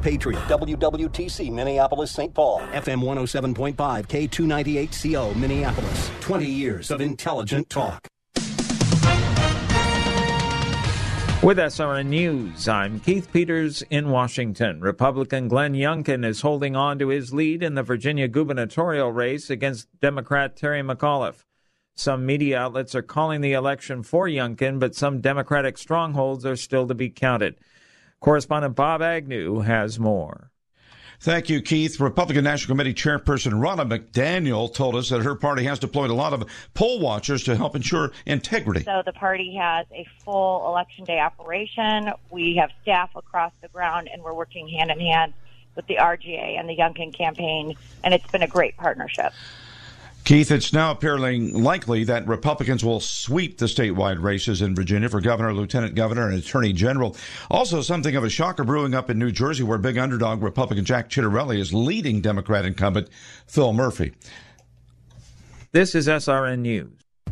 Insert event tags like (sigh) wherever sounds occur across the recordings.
Patriot, WWTC, Minneapolis, St. Paul, FM 107.5, K298CO, Minneapolis. 20 years of intelligent talk. With SRN News, I'm Keith Peters in Washington. Republican Glenn Youngkin is holding on to his lead in the Virginia gubernatorial race against Democrat Terry McAuliffe. Some media outlets are calling the election for Youngkin, but some Democratic strongholds are still to be counted. Correspondent Bob Agnew has more. Thank you, Keith. Republican National Committee Chairperson Ronna McDaniel told us that her party has deployed a lot of poll watchers to help ensure integrity. So the party has a full election day operation. We have staff across the ground, and we're working hand in hand with the RGA and the Youngkin campaign, and it's been a great partnership. Keith, it's now appearing likely that Republicans will sweep the statewide races in Virginia for governor, lieutenant governor, and attorney general. Also, something of a shocker brewing up in New Jersey, where big underdog Republican Jack Ciattarelli is leading Democrat incumbent Phil Murphy. This is SRN News.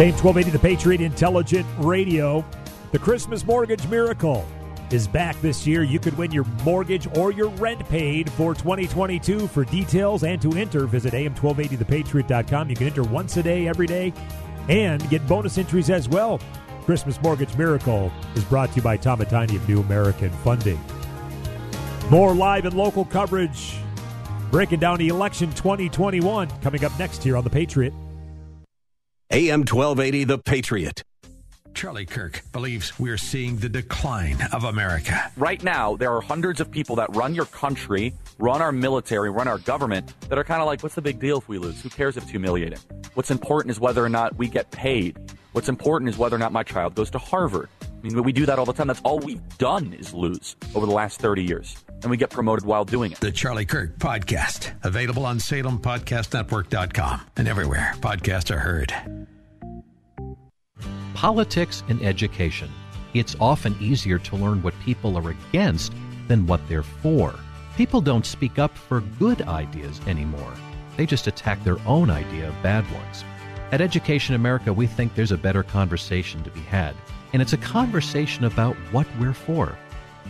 Same 1280 The Patriot Intelligent Radio. The Christmas Mortgage Miracle is back this year. You could win your mortgage or your rent paid for 2022. For details and to enter, visit am1280thepatriot.com. You can enter once a day, every day, and get bonus entries as well. Christmas Mortgage Miracle is brought to you by Tomatini of New American Funding. More live and local coverage breaking down the election 2021 coming up next here on The Patriot. AM 1280, The Patriot. Charlie Kirk believes we're seeing the decline of America. Right now, there are hundreds of people that run your country, run our military, run our government that are kind of like, what's the big deal if we lose? Who cares if it's humiliating? What's important is whether or not we get paid. What's important is whether or not my child goes to Harvard. I mean, we do that all the time. That's all we've done is lose over the last 30 years. And we get promoted while doing it. The Charlie Kirk Podcast, available on SalemPodcastNetwork.com and everywhere podcasts are heard. Politics and education. It's often easier to learn what people are against than what they're for. People don't speak up for good ideas anymore. They just attack their own idea of bad ones. At Education America, we think there's a better conversation to be had, and it's a conversation about what we're for.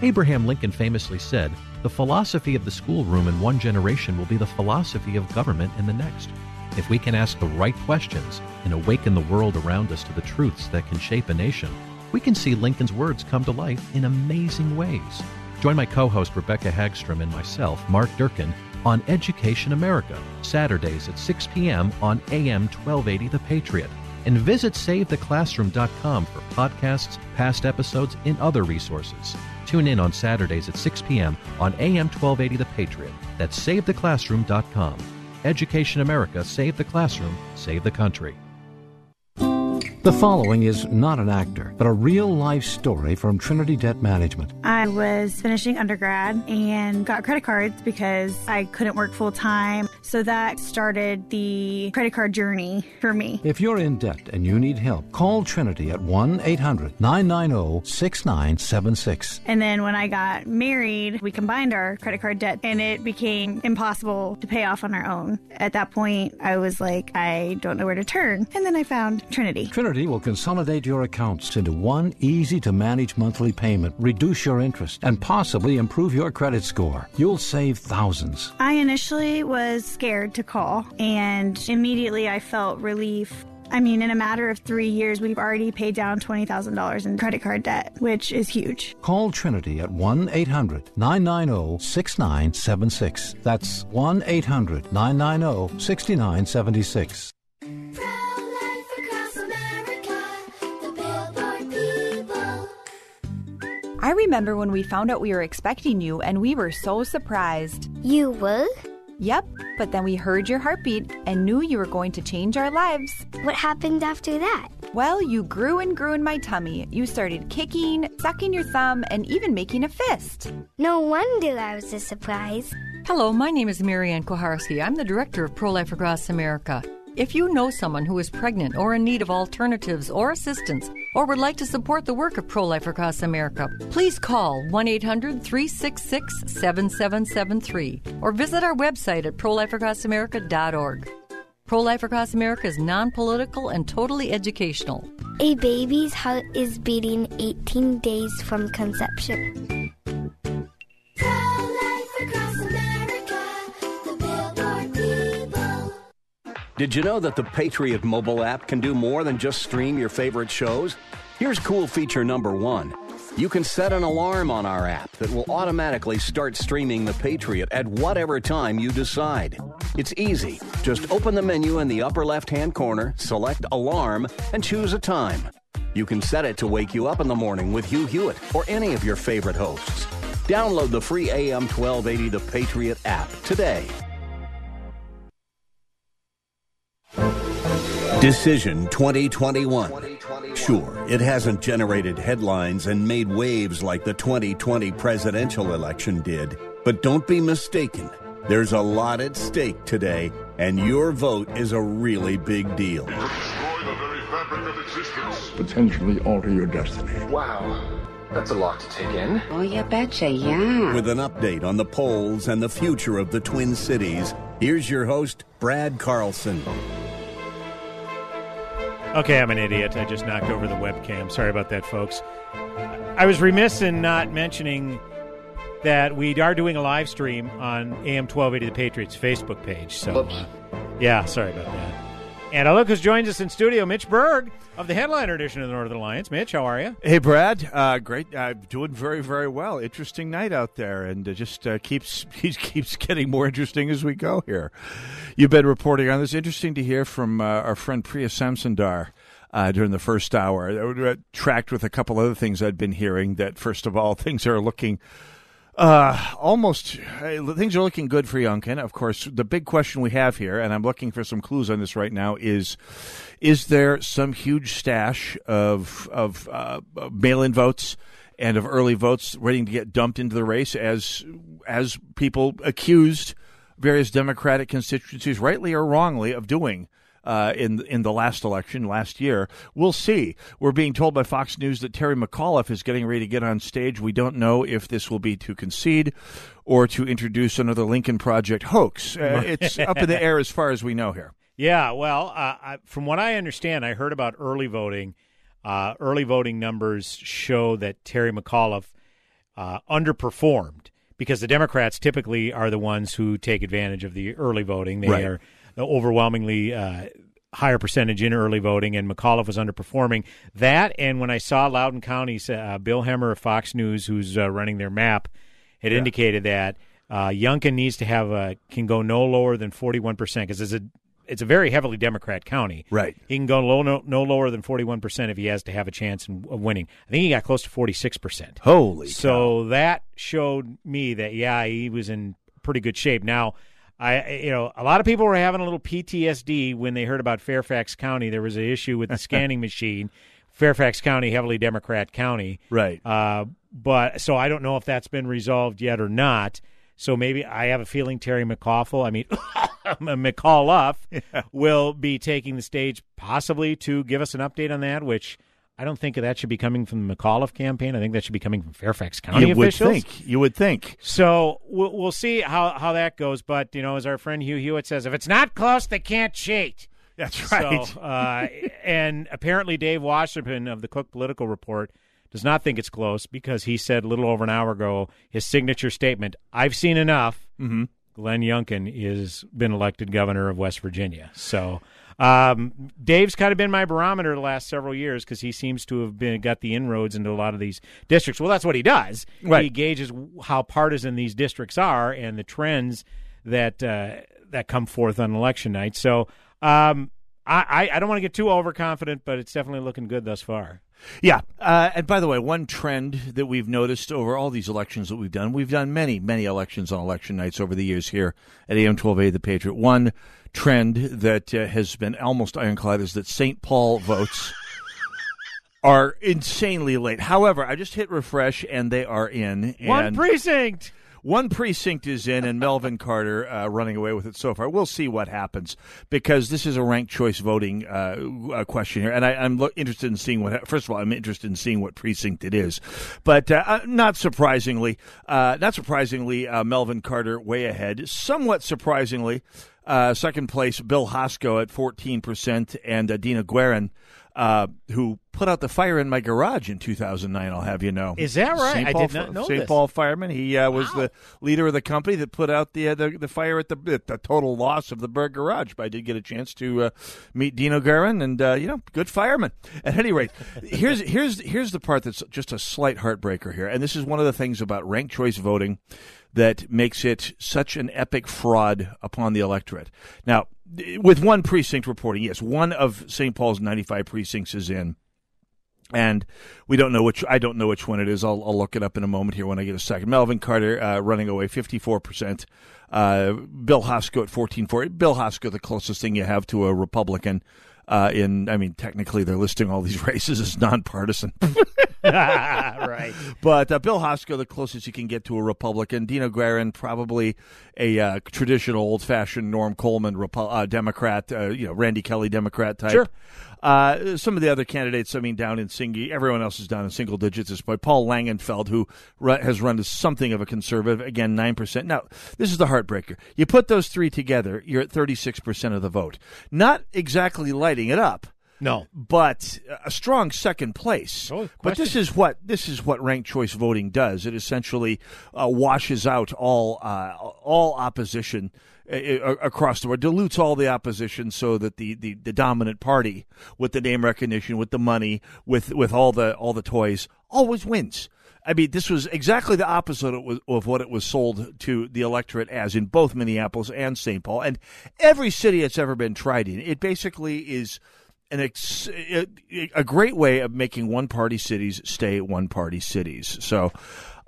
Abraham Lincoln famously said, The philosophy of the schoolroom in one generation will be the philosophy of government in the next. If we can ask the right questions and awaken the world around us to the truths that can shape a nation, we can see Lincoln's words come to life in amazing ways. Join my co host Rebecca Hagstrom and myself, Mark Durkin, on Education America, Saturdays at 6 p.m. on AM 1280 The Patriot. And visit SaveTheClassroom.com for podcasts, past episodes, and other resources. Tune in on Saturdays at 6 p.m. on AM 1280 The Patriot. That's SaveTheClassroom.com. Education America, save the classroom, save the country. The following is not an actor, but a real life story from Trinity Debt Management. I was finishing undergrad and got credit cards because I couldn't work full time. So that started the credit card journey for me. If you're in debt and you need help, call Trinity at 1 800 990 6976. And then when I got married, we combined our credit card debt and it became impossible to pay off on our own. At that point, I was like, I don't know where to turn. And then I found Trinity. Trinity will consolidate your accounts into one easy to manage monthly payment, reduce your interest, and possibly improve your credit score. You'll save thousands. I initially was scared to call and immediately I felt relief I mean, in a matter of three years, we've already paid down $20,000 in credit card debt, which is huge. Call Trinity at 1 800 990 6976. That's 1 800 990 6976. I remember when we found out we were expecting you and we were so surprised. You were? Yep, but then we heard your heartbeat and knew you were going to change our lives. What happened after that? Well, you grew and grew in my tummy. You started kicking, sucking your thumb, and even making a fist. No wonder I was a surprise. Hello, my name is Marianne Kuharski. I'm the director of Pro Life Across America. If you know someone who is pregnant or in need of alternatives or assistance, or would like to support the work of Pro Life Across America, please call 1 800 366 7773 or visit our website at prolifeacrossamerica.org. Pro Life Across America is non political and totally educational. A baby's heart is beating 18 days from conception. Did you know that the Patriot mobile app can do more than just stream your favorite shows? Here's cool feature number one. You can set an alarm on our app that will automatically start streaming The Patriot at whatever time you decide. It's easy. Just open the menu in the upper left hand corner, select Alarm, and choose a time. You can set it to wake you up in the morning with Hugh Hewitt or any of your favorite hosts. Download the free AM 1280 The Patriot app today. Decision 2021. Sure, it hasn't generated headlines and made waves like the 2020 presidential election did. But don't be mistaken. There's a lot at stake today, and your vote is a really big deal. Potentially alter your destiny. Wow. That's a lot to take in. Oh, you betcha, yeah. With an update on the polls and the future of the Twin Cities, here's your host, Brad Carlson. Okay, I'm an idiot. I just knocked over the webcam. Sorry about that, folks. I was remiss in not mentioning that we are doing a live stream on AM 1280 The Patriots Facebook page. So, uh, yeah, sorry about that. And uh, look who's joins us in studio, Mitch Berg of the headliner edition of the Northern Alliance. Mitch, how are you? Hey, Brad. Uh, great. Uh, doing very, very well. Interesting night out there, and uh, just uh, keeps (laughs) keeps getting more interesting as we go here. You've been reporting on this. Interesting to hear from uh, our friend Priya Samsundar. Uh, during the first hour, uh, tracked with a couple other things I'd been hearing. That first of all, (laughs) things are looking uh, almost things are looking good for Youngkin. Of course, the big question we have here, and I'm looking for some clues on this right now, is is there some huge stash of of uh, mail-in votes and of early votes waiting to get dumped into the race as as people accused various Democratic constituencies, rightly or wrongly, of doing? Uh, in in the last election last year. We'll see. We're being told by Fox News that Terry McAuliffe is getting ready to get on stage. We don't know if this will be to concede or to introduce another Lincoln Project hoax. Uh, it's up in the air as far as we know here. Yeah, well, uh, I, from what I understand, I heard about early voting. Uh, early voting numbers show that Terry McAuliffe uh, underperformed because the Democrats typically are the ones who take advantage of the early voting. They Right. are overwhelmingly uh, higher percentage in early voting, and McAuliffe was underperforming that. And when I saw Loudoun County's uh, Bill Hemmer of Fox News, who's uh, running their map, had indicated that uh, Youngkin needs to have a can go no lower than forty one percent because it's a it's a very heavily Democrat county. Right. He can go low, no, no lower than forty one percent if he has to have a chance in, of winning. I think he got close to forty six percent. Holy So that showed me that yeah, he was in pretty good shape. Now, I you know a lot of people were having a little PTSD when they heard about Fairfax County. There was an issue with the (laughs) scanning machine. Fairfax County, heavily Democrat county, right? Uh, but so I don't know if that's been resolved yet or not. So maybe I have a feeling Terry McAuliffe, I mean (laughs) McAuliffe, will be taking the stage possibly to give us an update on that. Which I don't think that should be coming from the McAuliffe campaign. I think that should be coming from Fairfax County You would think. You would think. So we'll, we'll see how, how that goes. But, you know, as our friend Hugh Hewitt says, if it's not close, they can't cheat. That's right. So, uh, and apparently Dave Wasserman of the Cook Political Report does not think it's close because he said a little over an hour ago his signature statement, I've seen enough. Mm-hmm. Glenn Youngkin is been elected governor of West Virginia. So Um, Dave's kind of been my barometer the last several years because he seems to have been got the inroads into a lot of these districts. Well, that's what he does. Right. He gauges how partisan these districts are and the trends that uh, that come forth on election night. So um, I, I don't want to get too overconfident, but it's definitely looking good thus far. Yeah. Uh, and by the way, one trend that we've noticed over all these elections that we've done, we've done many, many elections on election nights over the years here at AM 12A The Patriot. One trend that uh, has been almost ironclad is that St. Paul votes (laughs) are insanely late. However, I just hit refresh and they are in. One precinct. One precinct is in, and Melvin (laughs) Carter uh, running away with it so far. We'll see what happens because this is a ranked choice voting uh, uh, question here, and I, am lo- interested in seeing what. First of all, I'm interested in seeing what precinct it is, but uh, uh, not surprisingly, uh, not surprisingly, Melvin Carter way ahead. Somewhat surprisingly, second place Bill Hosko at 14 percent, and Dino Guerin uh, who put out the fire in my garage in 2009. I'll have you know. Is that right? St. I Paul, did not know St. this. Paul fireman. He uh, was the leader of the company that put out the uh, the, the fire at the, at the total loss of the Berg garage. But I did get a chance to uh, meet Dino Guerin, and uh, you know, good fireman. At any rate, here's here's here's the part that's just a slight heartbreaker here, and this is one of the things about ranked choice voting that makes it such an epic fraud upon the electorate. Now, with one precinct reporting, yes, one of St. Paul's 95 precincts is in. And we don't know which. I don't know which one it is. I'll, I'll look it up in a moment here when I get a second. Melvin Carter uh, running away, fifty-four percent. Uh, Bill Hosko at fourteen four. Bill Hosko, the closest thing you have to a Republican. Uh, in, I mean, technically they're listing all these (laughs) races as nonpartisan. (laughs) (laughs) right. But uh, Bill Hosko, the closest you can get to a Republican. Dino Guerin, probably a uh, traditional, old-fashioned Norm Coleman Repo- uh, Democrat. Uh, you know, Randy Kelly Democrat type. Sure. Uh, some of the other candidates, I mean, down in single, everyone else is down in single digits at this point. Paul Langenfeld, who has run as something of a conservative, again, 9%. Now, this is the heartbreaker. You put those three together, you're at 36% of the vote. Not exactly lighting it up. No, but a strong second place. Oh, but this is what this is what ranked choice voting does. It essentially uh, washes out all uh, all opposition uh, across the board, dilutes all the opposition, so that the, the, the dominant party, with the name recognition, with the money, with with all the all the toys, always wins. I mean, this was exactly the opposite of what it was sold to the electorate as in both Minneapolis and St. Paul, and every city it's ever been tried in. It basically is an ex- a great way of making one party cities stay one party cities. So,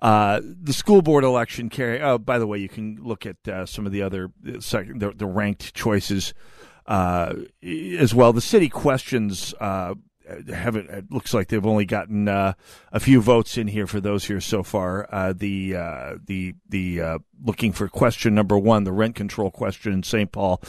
uh, the school board election carry. Oh, by the way, you can look at uh, some of the other uh, the, the ranked choices uh, as well. The city questions uh, haven't. It looks like they've only gotten uh, a few votes in here for those here so far. the the the looking for question number one, the rent control question in St. Paul,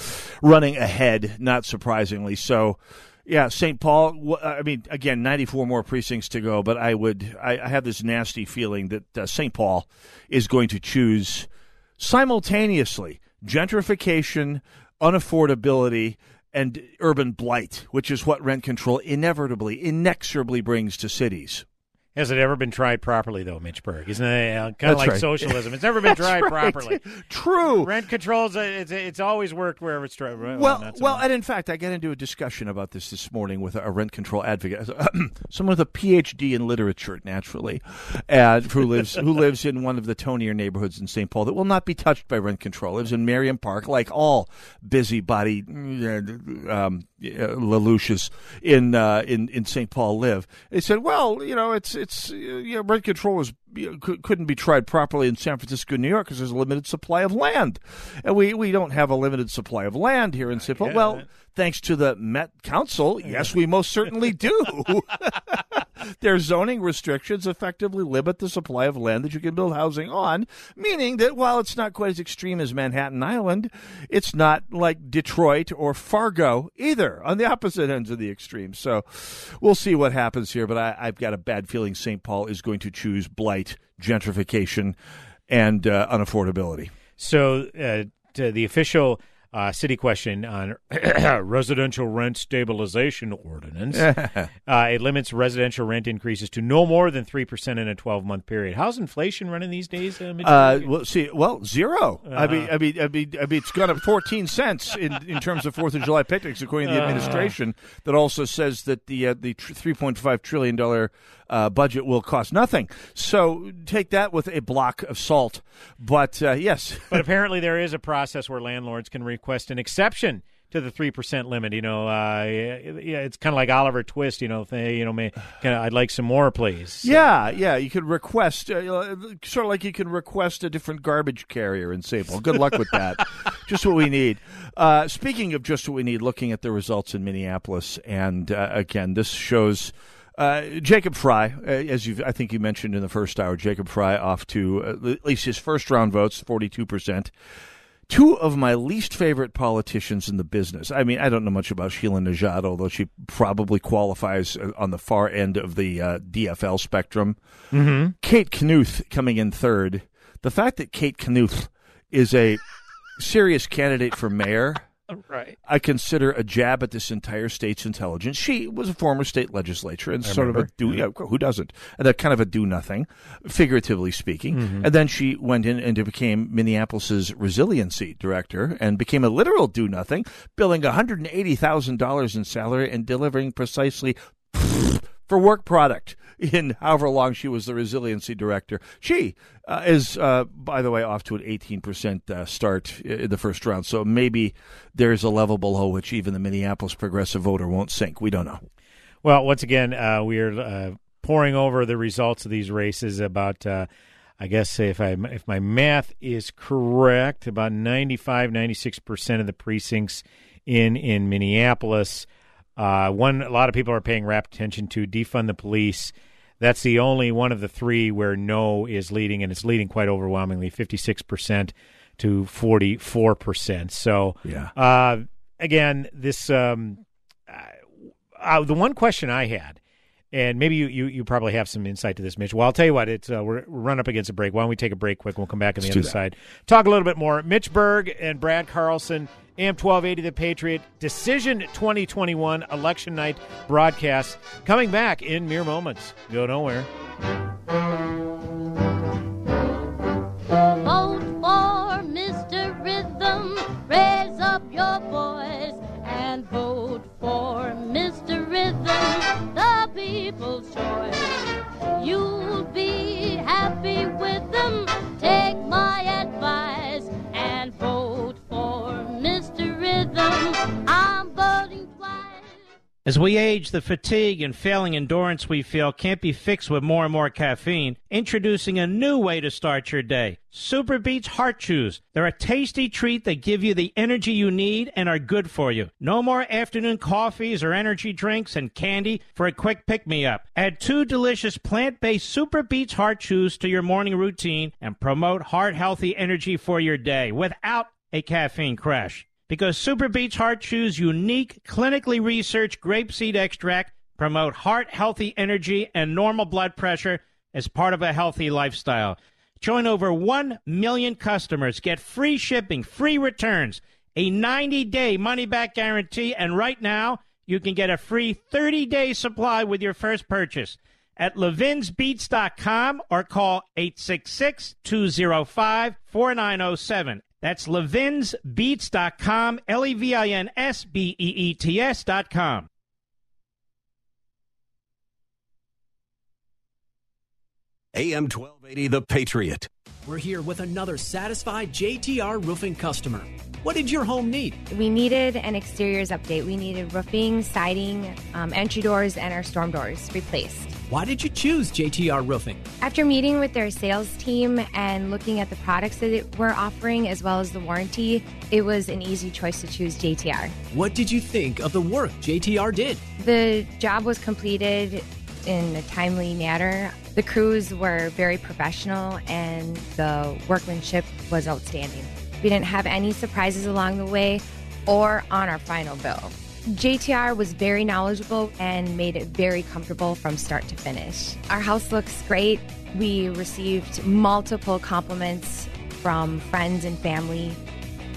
running ahead, not surprisingly. So. Yeah, St. Paul. I mean, again, 94 more precincts to go, but I would, I, I have this nasty feeling that uh, St. Paul is going to choose simultaneously gentrification, unaffordability, and urban blight, which is what rent control inevitably, inexorably brings to cities. Has it ever been tried properly, though, Mitch Berg? Isn't it uh, kind of like right. socialism? It's never been (laughs) tried right. properly. True. Rent controls. It's, it's always worked wherever it's tried. Well, Well, well, and in fact, I got into a discussion about this this morning with a rent control advocate, (clears throat) someone with a PhD in literature, naturally, and who lives who lives in one of the tonier neighborhoods in St. Paul that will not be touched by rent control. Lives in Merriam Park, like all busybody mm, um, uh, Lelouches in uh, in in St. Paul live. They said, well, you know, it's it's uh, you know, rent control is you know, cou- couldn't be tried properly in San Francisco, and New York, because there's a limited supply of land, and we we don't have a limited supply of land here in St. Paul. Well, thanks to the Met Council, yes, we most certainly do. (laughs) Their zoning restrictions effectively limit the supply of land that you can build housing on, meaning that while it's not quite as extreme as Manhattan Island, it's not like Detroit or Fargo either, on the opposite ends of the extreme. So we'll see what happens here, but I, I've got a bad feeling St. Paul is going to choose blight, gentrification, and uh, unaffordability. So uh, the official uh, city question on (clears throat) residential rent stabilization ordinance. (laughs) uh, it limits residential rent increases to no more than three percent in a twelve month period. How's inflation running these days? Uh? Uh, well, see, well, 0 I Uh-huh. mean, I mean, I mean, I mean, it's gone up fourteen cents in, in terms of Fourth of July picnics, according to the Uh. administration. That also says that the uh, the three point five trillion dollar uh, budget will cost nothing. So take that with a block of salt. But uh, yes, (laughs) but apparently there is a process where landlords can request an exception to the three percent limit. You know, uh, yeah, it's kind of like Oliver Twist. You know, they, you know, may, can, I'd like some more, please. Yeah, yeah. You could request, uh, sort of like you can request a different garbage carrier and say, well, good luck with that. (laughs) just what we need. Uh, speaking of just what we need, looking at the results in Minneapolis, and uh, again, this shows. Uh, Jacob Fry, uh, as you I think you mentioned in the first hour, Jacob Fry off to uh, at least his first round votes, forty two percent. Two of my least favorite politicians in the business. I mean, I don't know much about Sheila Nezhad, although she probably qualifies on the far end of the uh, DFL spectrum. Mhm. Kate Knuth coming in third. The fact that Kate Knuth is a serious candidate for mayor. Right. I consider a jab at this entire state's intelligence. She was a former state legislature and I sort of a do yeah, who doesn't? And that kind of a do nothing, figuratively speaking. Mhm. And then she went in and became Minneapolis's resiliency director and became a literal do nothing, billing $180,000 in salary and delivering precisely (laughs) for work product in however long she was the resiliency director. She uh, is, uh, by the way, off to an 18% uh, start in the first round. So maybe there's a level below which even the Minneapolis progressive voter won't sink. We don't know. Well, once again, uh, we are uh, pouring over the results of these races. About, uh, I guess, if I if my math is correct, about 95, 96 percent of the precincts in in Minneapolis. Uh, one, a lot of people are paying rapt attention to defund the police. That's the only one of the three where no is leading, and it's leading quite overwhelmingly, fifty six percent to forty four percent. So, Yeah. Uh, again, this um, uh, the one question I had, and maybe you, you, you probably have some insight to this, Mitch. Well, I'll tell you what, it's uh, we're, we're run up against a break. Why don't we take a break quick? We'll come back on the Let's do other that. side. Talk a little bit more. Mitch Berg and Brad Carlson, AM 1280 The Patriot, Decision 2021 Election Night broadcast coming back in mere moments. Go nowhere. Vote for Mr. Rhythm. Raise up your voice As we age, the fatigue and failing endurance we feel can't be fixed with more and more caffeine. Introducing a new way to start your day. SuperBeets Heart Chews. They're a tasty treat that give you the energy you need and are good for you. No more afternoon coffees or energy drinks and candy for a quick pick me up. Add two delicious plant based SuperBeets Heart Chews to your morning routine and promote heart healthy energy for your day without a caffeine crash because SuperBeets Heart Chews unique, clinically researched grapeseed extract promote heart healthy energy and normal blood pressure as part of a healthy lifestyle. Join over 1 million customers, get free shipping, free returns, a 90-day money-back guarantee, and right now you can get a free 30-day supply with your first purchase at levinsbeets.com or call 866-205-4907. That's levinsbeets.com, E L-E-V-I-N-S-B-E-E-T-S dot com. AM 1280 The Patriot. We're here with another satisfied JTR roofing customer. What did your home need? We needed an exteriors update. We needed roofing, siding, um, entry doors, and our storm doors replaced. Why did you choose JTR roofing? After meeting with their sales team and looking at the products that it- we're offering as well as the warranty, it was an easy choice to choose JTR. What did you think of the work JTR did? The job was completed in a timely manner. The crews were very professional and the workmanship was outstanding. We didn't have any surprises along the way or on our final bill. JTR was very knowledgeable and made it very comfortable from start to finish. Our house looks great. We received multiple compliments from friends and family.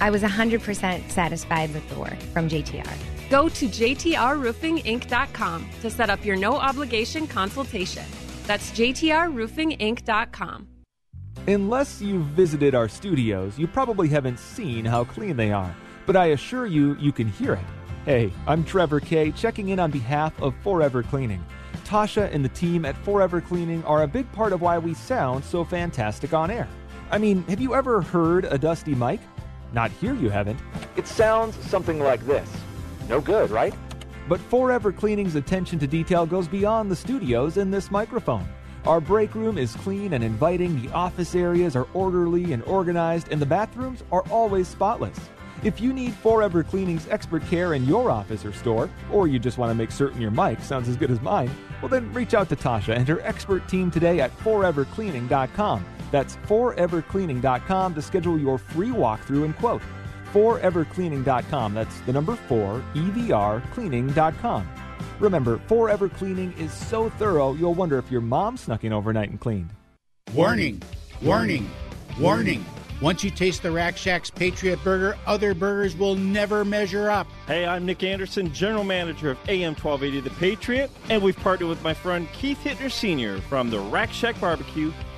I was 100% satisfied with the work from JTR. Go to JTRRoofingInc.com to set up your no obligation consultation. That's JTRRoofingInc.com. Unless you've visited our studios, you probably haven't seen how clean they are, but I assure you, you can hear it. Hey, I'm Trevor Kay, checking in on behalf of Forever Cleaning. Tasha and the team at Forever Cleaning are a big part of why we sound so fantastic on air. I mean, have you ever heard a dusty mic? Not here, you haven't. It sounds something like this. No good, right? But Forever Cleaning's attention to detail goes beyond the studios and this microphone. Our break room is clean and inviting, the office areas are orderly and organized, and the bathrooms are always spotless. If you need Forever Cleaning's expert care in your office or store, or you just want to make certain your mic sounds as good as mine, well then reach out to Tasha and her expert team today at forevercleaning.com. That's forevercleaning.com to schedule your free walkthrough and quote. Forevercleaning.com. That's the number 4 EVR cleaning.com. Remember, Forever Cleaning is so thorough you'll wonder if your mom snuck in overnight and cleaned. Warning, warning, warning. Once you taste the Rack Shack's Patriot Burger, other burgers will never measure up. Hey, I'm Nick Anderson, General Manager of AM 1280 The Patriot, and we've partnered with my friend Keith Hittner Sr. from the Rack Shack Barbecue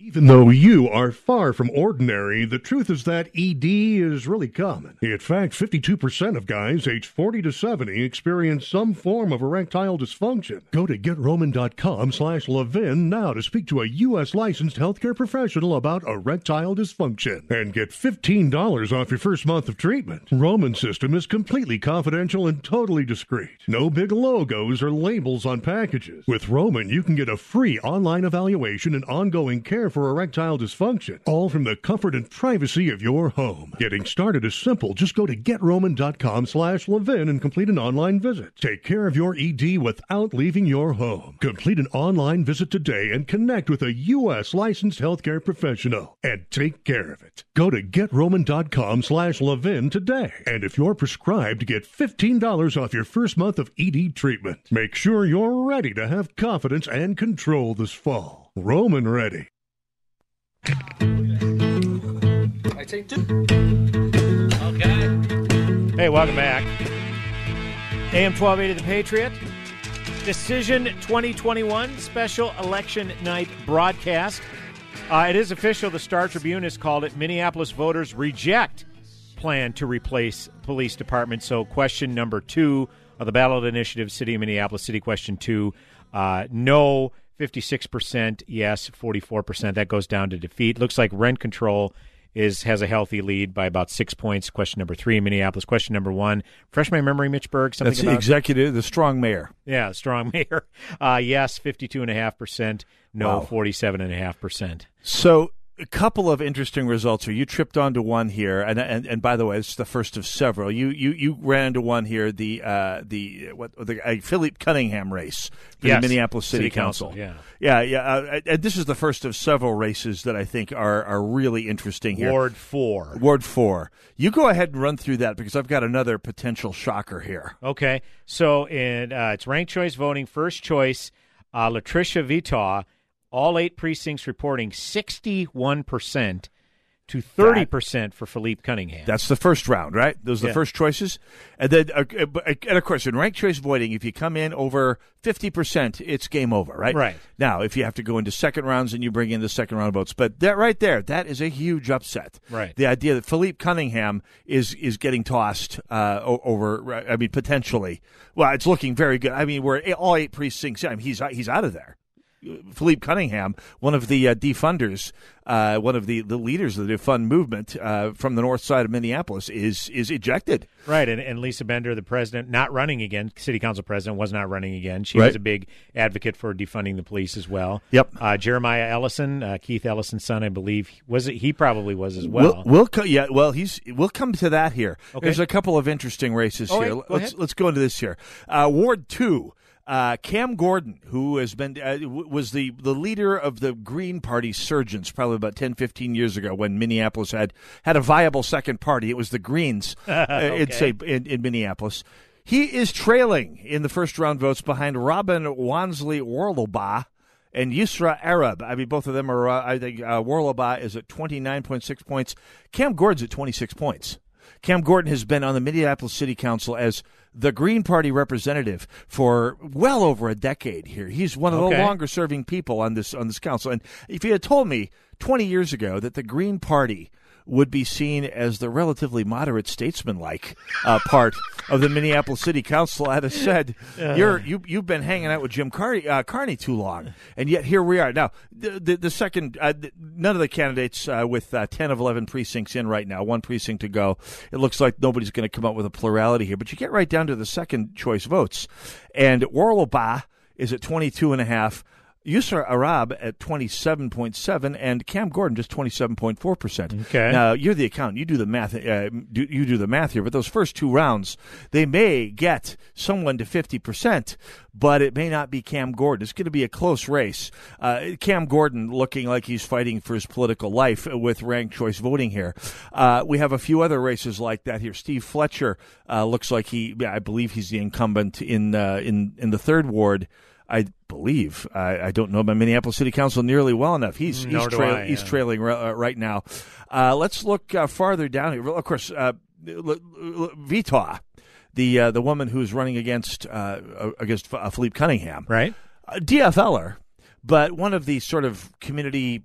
Even though you are far from ordinary, the truth is that ED is really common. In fact, 52% of guys aged 40 to 70 experience some form of erectile dysfunction. Go to getroman.com slash Levin now to speak to a U.S. licensed healthcare professional about erectile dysfunction and get $15 off your first month of treatment. Roman system is completely confidential and totally discreet. No big logos or labels on packages. With Roman, you can get a free online evaluation and ongoing care for erectile dysfunction, all from the comfort and privacy of your home. Getting started is simple. Just go to getroman.com slash Levin and complete an online visit. Take care of your ED without leaving your home. Complete an online visit today and connect with a U.S. licensed healthcare professional and take care of it. Go to getroman.com slash Levin today. And if you're prescribed, get $15 off your first month of ED treatment. Make sure you're ready to have confidence and control this fall. Roman ready. I take two. Okay. Hey, welcome back. AM 1280 The Patriot. Decision 2021 special election night broadcast. Uh, it is official. The Star Tribune has called it Minneapolis voters reject plan to replace police department. So, question number two of the ballot initiative, City of Minneapolis, City Question Two, uh, no, 56%, yes, 44%. That goes down to defeat. Looks like rent control is has a healthy lead by about six points. Question number three, Minneapolis. Question number one, fresh my memory, Mitch Berg. Something That's the about executive, the strong mayor. yeah, strong (laughs) mayor. Uh, yes, fifty-two and a half percent. No, forty-seven and a half percent. So a couple of interesting results here. You tripped onto one here, and and, and by the way, it's the first of several. You you, you ran into one here, the uh, the what the uh, Philippe Cunningham race for Yes, the Minneapolis City, City Council, yeah. yeah, yeah. Uh, and this is the first of several races that I think are are really interesting here. Ward four. Ward four. You go ahead and run through that because I've got another potential shocker here. Okay, so in uh, it's ranked choice voting. First choice, uh, LaTrisha Vetaw. All eight precincts reporting sixty-one percent to thirty percent for Philippe Cunningham. That's the first round, right? Those are the Yeah. first choices, and then uh, uh, and of course in ranked choice voting, if you come in over fifty percent, it's game over, right? Right. Now, if you have to go into second rounds, and you bring in the second round votes, but that right there, that is a huge upset. Right. The idea that Philippe Cunningham is is getting tossed uh, over, I mean, potentially. Well, it's looking very good. I mean, we're all eight precincts. I mean, he's he's out of there. Philippe Cunningham, one of the uh, defunders, uh, one of the, the leaders of the defund movement uh, from the north side of Minneapolis, is is ejected. Right, and, and Lisa Bender, the president, not running again, city council president, was not running again. She Right. was a big advocate for defunding the police as well. Yep. Uh, Jeremiah Ellison, uh, Keith Ellison's son, I believe, was it? He probably was as well. We'll, we'll co- yeah, well, he's we'll come to that here. Okay. There's a couple of interesting races All here. right, go let's ahead. let's go into this here. Uh, Ward two. Uh, Cam Gordon, who has been uh, was the, the leader of the Green Party surgeons probably about 10, 15 years ago when Minneapolis had had a viable second party. It was the Greens (laughs) uh, in, say, in, in Minneapolis. He is trailing in the first round votes behind Robin Wonsley Worlobah and Yusra Arab. I mean, both of them are. Uh, I think uh, is at twenty nine point six points. Cam Gordon's at twenty six points. Cam Gordon has been on the Minneapolis City Council as the Green Party representative for well over a decade here. He's one of Okay. the longer serving people on this on this council. And if you had told me 20 years ago that the Green Party would be seen as the relatively moderate statesman-like uh, part of the Minneapolis City Council, I'd have said, Uh. "You're you you've been hanging out with Jim Carney, uh, Carney too long," and yet here we are. Now, the the, the second, uh, th- none of the candidates uh, with uh, ten of eleven precincts in right now, one precinct to go. It looks like nobody's going to come up with a plurality here. But you get right down to the second choice votes, and Worlobah is at twenty two and a half. Yusra Arab at 27.7 and Cam Gordon just 27.4%. Okay. Now, you're the accountant. You do the math. Uh, do, you do the math here. But those first two rounds, they may get someone to 50%, but it may not be Cam Gordon. It's going to be a close race. Uh, Cam Gordon looking like he's fighting for his political life with ranked choice voting here. Uh, we have a few other races like that here. Steve Fletcher uh, looks like he, I believe he's the incumbent in uh, in in the third ward. I believe. I, I don't know my Minneapolis City Council nearly well enough. He's he's, do trail, I, he's trailing ra- uh, right now. Uh, let's look uh, farther down here. Of course, uh, L- L- Vita, the uh, the woman who's running against uh, against uh, Philippe Cunningham, right? Uh, DFLer, but one of the sort of community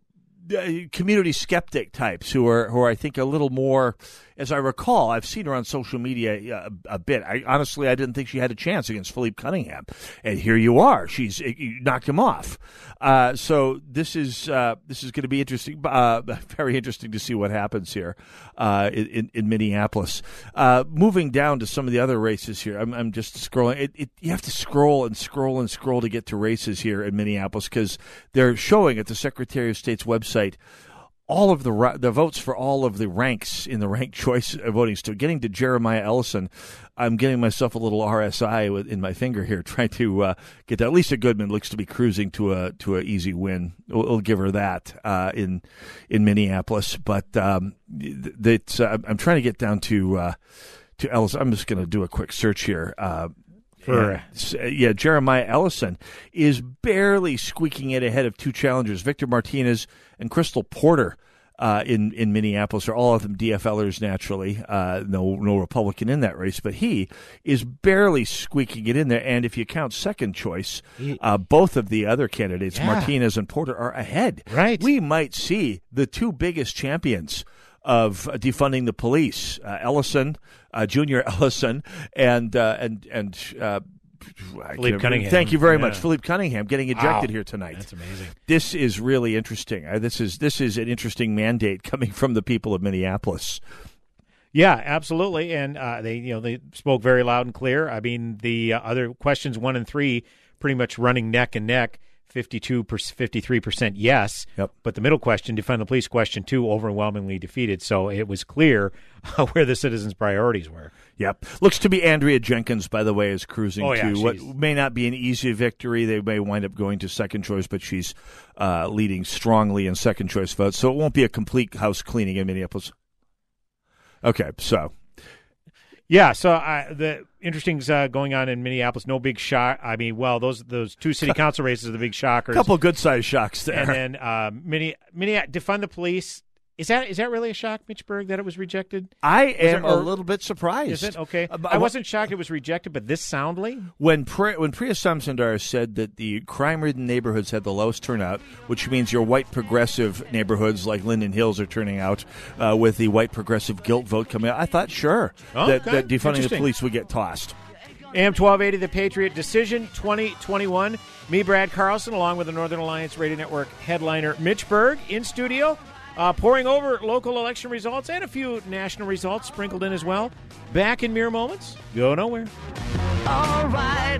uh, community skeptic types who are who are I think a little more. As I recall, I've seen her on social media uh, a, a bit. I honestly I didn't think she had a chance against Philippe Cunningham, and here you are. She's you knocked him off. Uh, so this is uh, this is going to be interesting. Uh, (laughs) very interesting to see what happens here uh, in, in Minneapolis. Uh, moving down to some of the other races here, I'm, I'm just scrolling. It, it, you have to scroll and scroll and scroll to get to races here in Minneapolis because they're showing at the Secretary of State's website all of the the votes for all of the ranks in the (laughs) ranked choice voting. So getting to Jeremiah Ellison, I'm getting myself a little RSI in my finger here, (laughs) trying to uh, get that. Lisa Goodman looks to be cruising to a to a easy win. We'll, we'll give her that uh, in in Minneapolis, but um, that's uh, I'm trying to get down to uh, to Ellison. I'm just going to do a quick search here. Uh, For- yeah, yeah, Jeremiah Ellison is barely squeaking it ahead of two challengers, Victor Martinez and Crystal Porter. Uh, in in Minneapolis, are all of them DFLers naturally. Uh, no no Republican in that race, but he is barely squeaking it in there. And if you count second choice, uh, both of the other candidates, Yeah. Martinez and Porter, are ahead. Right. We might see the two biggest champions of defunding the police, uh, Ellison, uh, Junior (laughs) Ellison, and uh, and and. Uh, Philippe Cunningham. Thank you very Yeah. much, Philippe Cunningham, getting ejected Wow. here tonight. That's amazing. This is really interesting. Uh, this is this is an interesting mandate (laughs) coming from the people of Minneapolis. Yeah, absolutely. And uh, they, you know, they spoke very loud and clear. I mean, the uh, other questions one and three pretty much running neck and neck. 52 53 percent yes. Yep. But the middle question, defund the police question two, overwhelmingly defeated. So it was clear (laughs) where the citizens' priorities were. Yep. Looks to be Andrea Jenkins, by the way, is cruising Oh, yeah, to what may not be an easy victory. They may wind up going to second choice, but she's uh, leading strongly in second choice votes. So it won't be a complete house cleaning in Minneapolis. Okay, so Yeah, so uh, the interesting uh, going on in Minneapolis. No big shock. I mean, well, those those two city (laughs) council races are the big shockers. a couple good sized shocks there. And then um, Minne, Minne, defund the police. Is that is that really a shock, Mitch Berg, that it was rejected? I Was am it- a little bit surprised. Is it okay? Uh, I wasn't shocked it was rejected, but this soundly. When Pri- when Priya Samsundar said that the crime-ridden neighborhoods had the lowest turnout, which means your white progressive neighborhoods like Linden Hills are turning out uh, with the white progressive guilt vote coming out, I thought sure Oh, that, okay. that defunding the police would get tossed. AM 1280, The Patriot Decision 2021. Me, Brad Carlson, along with the Northern Alliance Radio Network headliner Mitch Berg in studio, uh, pouring over local election results and a few national results sprinkled in as well. Back in mere moments. Go nowhere. All right.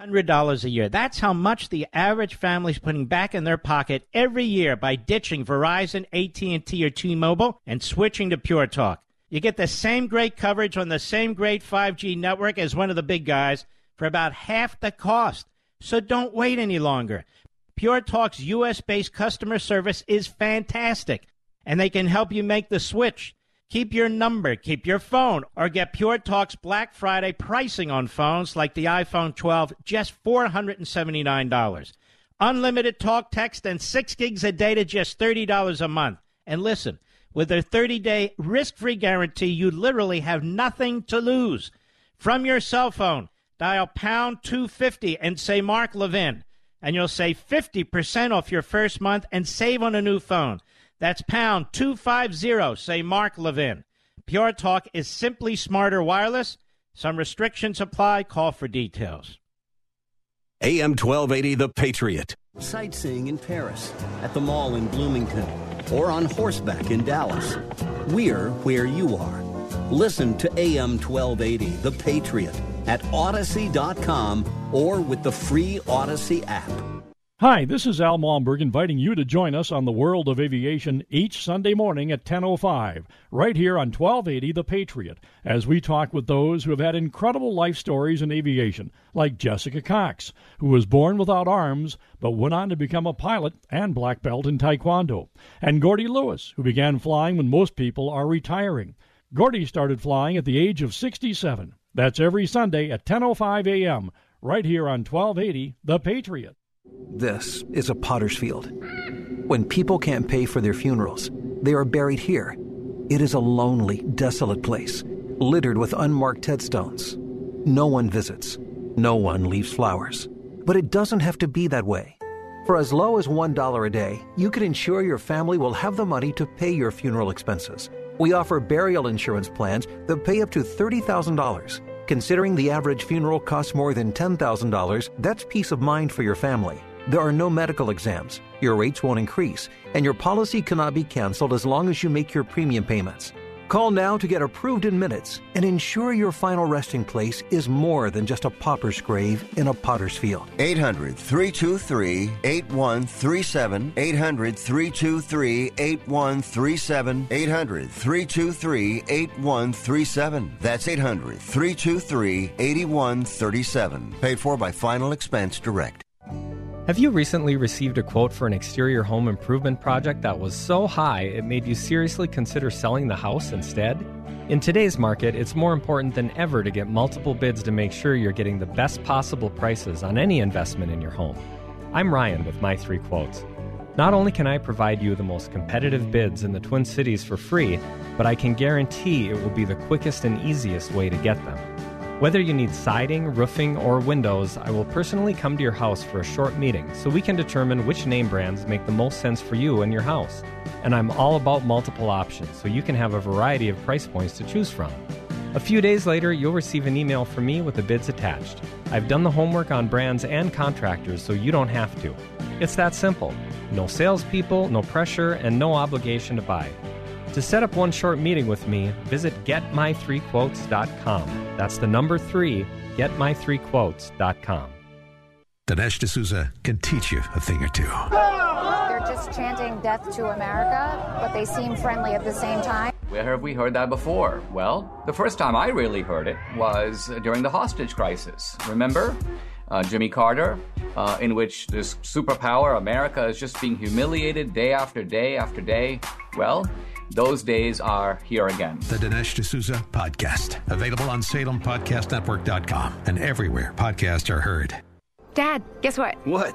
$100 a year. That's how much the average family's putting back in their pocket every year by ditching Verizon, AT&T, or T-Mobile and switching to Pure Talk. You get the same great coverage on the same great 5G network as one of the big guys for about half the cost. So don't wait any longer. Pure Talk's US based customer service is fantastic, and they can help you make the switch. Keep your number, keep your phone, or get Pure Talk's Black Friday pricing on phones like the iPhone 12, just $479. Unlimited talk, text, and 6 gigs of data, just $30 a month. And listen, with their 30 day risk free guarantee, you literally have nothing to lose. From your cell phone, dial pound 250 and say Mark Levin, and you'll save 50% off your first month and save on a new phone. That's pound 250, say Mark Levin. Pure Talk is simply smarter wireless. Some restrictions apply. Call for details. AM 1280 The Patriot. Sightseeing in Paris, at the mall in Bloomington, or on horseback in Dallas. We're where you are. Listen to AM 1280 The Patriot at Audacy.com or with the free Audacy app. Hi, this is Al Malmberg inviting you to join us on the World of Aviation each Sunday morning at 10:05, right here on 1280 The Patriot, as we talk with those who have had incredible life stories in aviation, like Jessica Cox, who was born without arms but went on to become a pilot and black belt in taekwondo, and Gordy Lewis, who began flying when most people are retiring. Gordy started flying at the age of 67. That's every Sunday at 10:05 a.m. right here on 1280 The Patriot. This is a potter's field. When people can't pay for their funerals, they are buried here. It is a lonely, desolate place, littered with unmarked headstones. No one visits, no one leaves flowers. But it doesn't have to be that way. For as low as $1 a day, you can ensure your family will have the money to pay your funeral expenses. We offer burial insurance plans that pay up to $30,000. Considering the average funeral costs more than $10,000, that's peace of mind for your family. There are no medical exams, your rates won't increase, and your policy cannot be canceled as long as you make your premium payments. Call now to get approved in minutes and ensure your final resting place is more than just a pauper's grave in a potter's field. 800 323 8137. 800 323 8137. 800 323 8137. That's 800 323 8137. Paid for by Final Expense Direct. Have you recently received a quote for an exterior home improvement project that was so high it made you seriously consider selling the house instead? In today's market, it's more important than ever to get multiple bids to make sure you're getting the best possible prices on any investment in your home. I'm Ryan with My Three Quotes. Not only can I provide you the most competitive bids in the Twin Cities for free, but I can guarantee it will be the quickest and easiest way to get them. Whether you need siding, roofing, or windows, I will personally come to your house for a short meeting so we can determine which name brands make the most sense for you and your house. And I'm all about multiple options so you can have a variety of price points to choose from. A few days later, you'll receive an email from me with the bids attached. I've done the homework on brands and contractors so you don't have to. It's that simple. No salespeople, no pressure, and no obligation to buy. To set up one short meeting with me, visit getmy3quotes.com. That's the number three, getmy3quotes.com. Dinesh D'Souza can teach you a thing or two. They're just chanting death to America, but they seem friendly at the same time. Where have we heard that before? Well, the first time I really heard it was during the hostage crisis. Remember? Uh, Jimmy Carter, uh, in which this superpower, America, is just being humiliated day after day after day. Well, those days are here again. The Dinesh D'Souza Podcast. Available on SalemPodcastNetwork.com and everywhere podcasts are heard. Dad, guess what? What?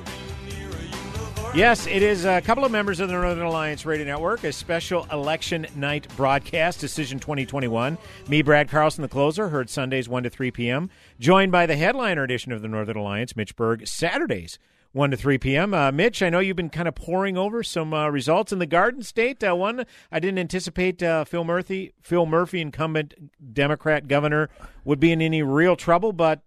Yes, it is a couple of members of the Northern Alliance Radio Network, a special election night broadcast, Decision 2021. Me, Brad Carlson, the closer, heard Sundays 1 to 3 p.m., joined by the headliner edition of the Northern Alliance, Mitch Berg, Saturdays 1 to 3 p.m. Uh, Mitch, I know you've been kind of pouring over some uh, results in the Garden State. Uh, one, I didn't anticipate uh, Phil Murphy, Phil Murphy, incumbent Democrat governor, would be in any real trouble, but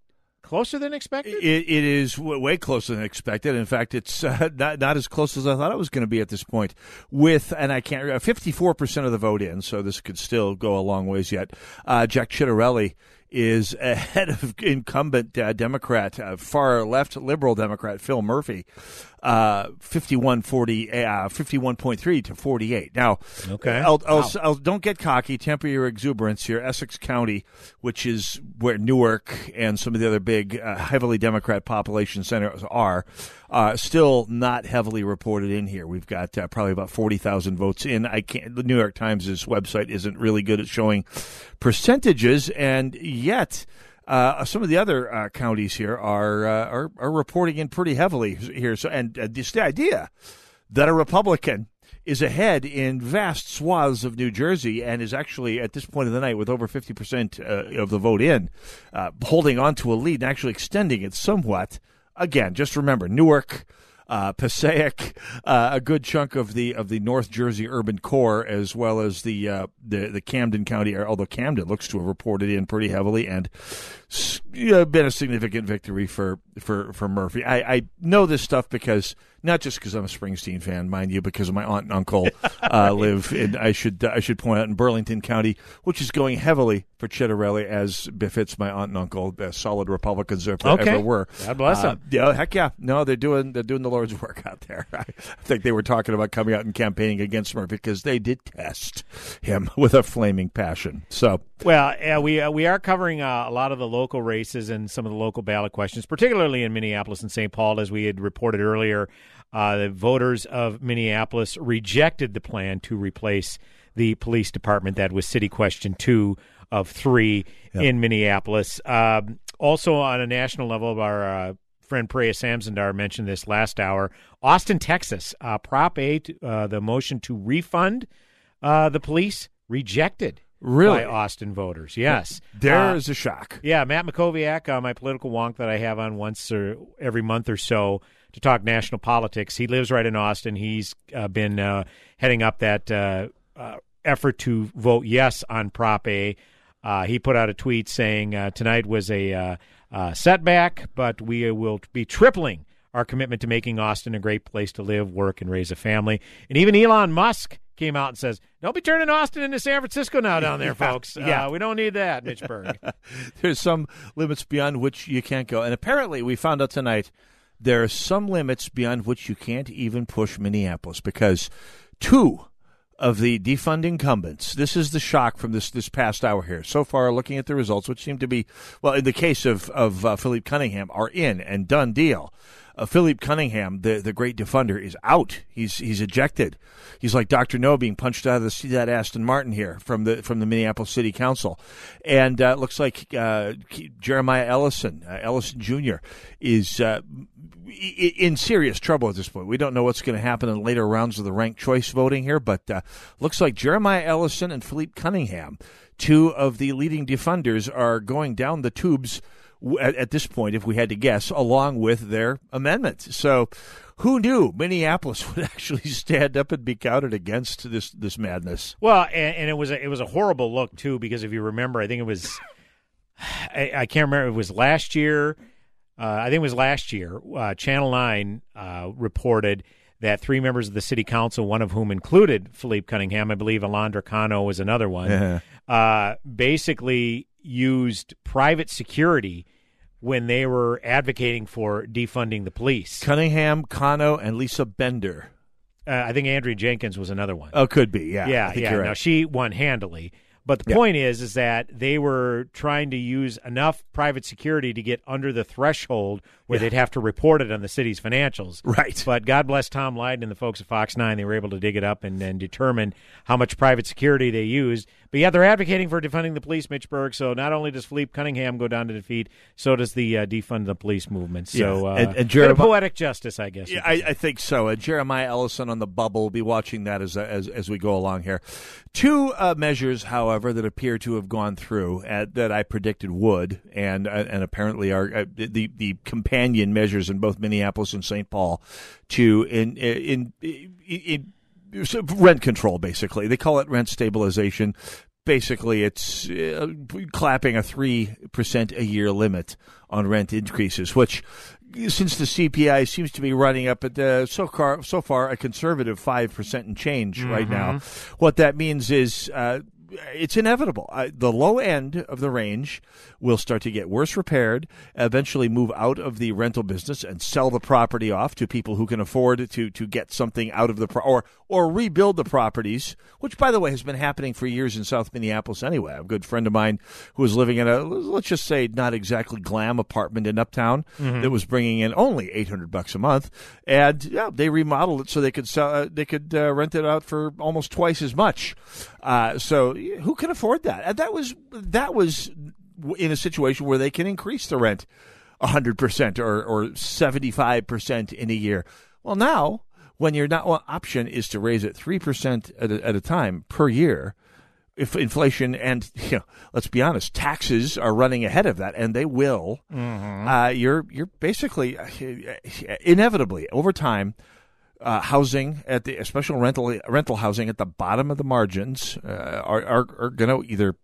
closer than expected. It, it is way closer than expected. In fact, it's uh, (laughs) not not as close as I thought it was going to be at this point. With and I can't fifty four percent of the vote in, so this could still go a long ways yet. Uh, Jack Ciattarelli is (laughs) ahead of incumbent uh, Democrat, uh, far left liberal Democrat Phil Murphy, uh, 51 40, uh, 51.3 to 48. Now, Okay. I'll, I'll, Wow. I'll, don't get cocky, temper your exuberance here. Essex County, which is where Newark and some of the other big, uh, heavily Democrat population centers are, uh, still not heavily reported in here. We've got uh, probably about 40,000 votes in. I can't, the New York Times' website isn't really good at showing percentages, and yet, uh, some of the other uh, counties here are, uh, are are reporting in pretty heavily here. So, and uh, this the idea that a Republican is ahead in vast swaths of New Jersey and is actually at this point of the night with over fifty percent uh, of the vote in, uh, holding on to a lead and actually extending it somewhat. Again, just remember Newark. Uh, Passaic, uh, a good chunk of the of the North Jersey urban core, as well as the uh, the the Camden County, although Camden looks to have reported in pretty heavily and s- yeah, been a significant victory for for for Murphy. I, I know this stuff because not just because I'm a Springsteen fan, mind you, because my aunt and uncle (laughs) uh, live in. I should I should point out in Burlington County, which is going heavily for Ciattarelli as befits my aunt and uncle, as solid Republicans if Okay. ever were. God bless Uh, them. yeah, heck yeah. No, they're doing they're doing the Lord's work out there. (laughs) I think they were talking about coming out and campaigning against Murphy because they detest him (laughs) with a flaming passion. So Well, yeah, we uh, we are covering uh, a lot of the local races and some of the local ballot questions, particularly in Minneapolis and St. Paul, as we had reported earlier. Uh, the voters of Minneapolis rejected the plan to replace the police department. That was City Question Two of three in Minneapolis. Um, also, on a national level, our uh, friend Preya Samsundar mentioned this last hour. Austin, Texas, uh, Prop 8, uh, the motion to refund uh, the police rejected Really? by Austin voters. Yes, There is Uh, a shock. Yeah, Matt Mackowiak, uh, my political wonk that I have on once or every month or so to talk national politics. He lives right in Austin. He's uh, been uh, heading up that uh, uh, effort to vote yes on Prop A. Uh, he put out a tweet saying uh, tonight was a uh, uh, setback, but we will be tripling our commitment to making Austin a great place to live, work, and raise a family. And even Elon Musk came out and says, "Don't be turning Austin into San Francisco now down there, (laughs) Yeah, folks. yeah. Uh, we don't need that, Mitch (laughs) Berg." There's some limits beyond which you can't go. And apparently, we found out tonight there are some limits beyond which you can't even push Minneapolis because two of the defund incumbents, this is the shock from this, this past hour here. So far, looking at the results, which seem to be, well, in the case of, of uh, Philippe Cunningham, are in and done deal. Uh, Cunningham, the, the great defunder, is out. He's he's ejected. He's like Doctor No being punched out of the seat that Aston Martin here from the from the Minneapolis City Council, and uh, looks like uh, Jeremiah Ellison, uh, Ellison Jr. is uh, in serious trouble at this point. We don't know what's going to happen in later rounds of the ranked choice voting here, but uh, looks like Jeremiah Ellison and Philippe Cunningham, two of the leading defunders, are going down the tubes at, at this point, if we had to guess, along with their amendment. So, who knew Minneapolis (laughs) would actually stand up and be counted against this this madness? Well, and, and it was a, it was a horrible look too because if you remember, I think it was (sighs) I, I can't remember. It was last year. Uh, I think it was last year. Uh, Channel Nine uh, reported that three members of the city council, one of whom included Philippe Cunningham, I believe Alondra Cano was another one, Yeah. uh, basically used private security when they were advocating for defunding the police. Cunningham, Cano, and Lisa Bender. Uh, I think Andrea Jenkins was another one. Oh, could be. Yeah. yeah, I think yeah. you're right. Now she won handily. But the Yeah. point is, is that they were trying to use enough private security to get under the threshold where Yeah. they'd have to report it on the city's financials. Right. But God bless Tom Lyden and the folks at Fox Nine; they were able to dig it up and, and determine how much private security they used. But yeah, they're advocating for defunding the police, Mitch Berg. So not only does Philippe Cunningham go down to defeat, so does the uh, defund the police movement. So Yeah. uh, And- and bit of Jeremiah- poetic justice, I guess. Yeah, I, I think so. Uh, Jeremiah Ellison on the bubble will be watching that as as as we go along here. Two uh, measures, however, that appear to have gone through uh, that I predicted would, and uh, and apparently are uh, the the companion measures in both Minneapolis and St. Paul to in in, in, in rent control. Basically, they call it rent stabilization. Basically, it's uh, clapping a three percent a year limit on rent increases, which since the CPI seems to be running up at uh, so far so far a conservative five percent and change right now. What that means is uh, it's inevitable. Uh, the low end of the range will start to get worse repaired, eventually move out of the rental business and sell the property off to people who can afford to to get something out of the pro- or or rebuild the properties, which by the way has been happening for years in South Minneapolis anyway. A good friend of mine who was living in a let's just say not exactly glam apartment in Uptown Mhm. that was bringing in only 800 bucks a month and yeah, they remodeled it so they could sell uh, they could uh, rent it out for almost twice as much. Uh, so who can afford that? That was that was in a situation where they can increase the rent 100% or or 75% in a year. Well, now when your not well, option is to raise it 3% at a, at a time per year, if inflation and (laughs) you know, let's be honest, taxes are running ahead of that, and they will. Mhm. Uh, you're you're basically uh, inevitably over time. Uh, housing at the especially rental rental housing at the bottom of the margins uh, are are, are going to either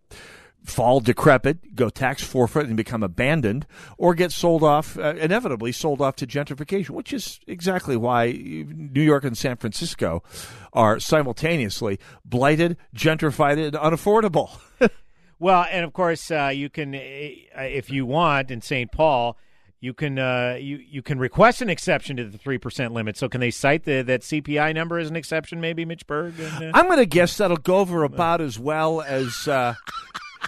fall decrepit, go tax forfeit, and become abandoned, or get sold off, uh, inevitably sold off to gentrification, which is exactly why New York and San Francisco are simultaneously blighted, gentrified, and unaffordable. (laughs) Well, and of course, uh, you can, uh, if you want, in St. Paul, you can uh, you you can request an exception to the three percent limit. So, can they cite the, that CPI number as an exception? Maybe Mitch Berg. And, uh, I'm going to guess that'll go over about as well as. Uh,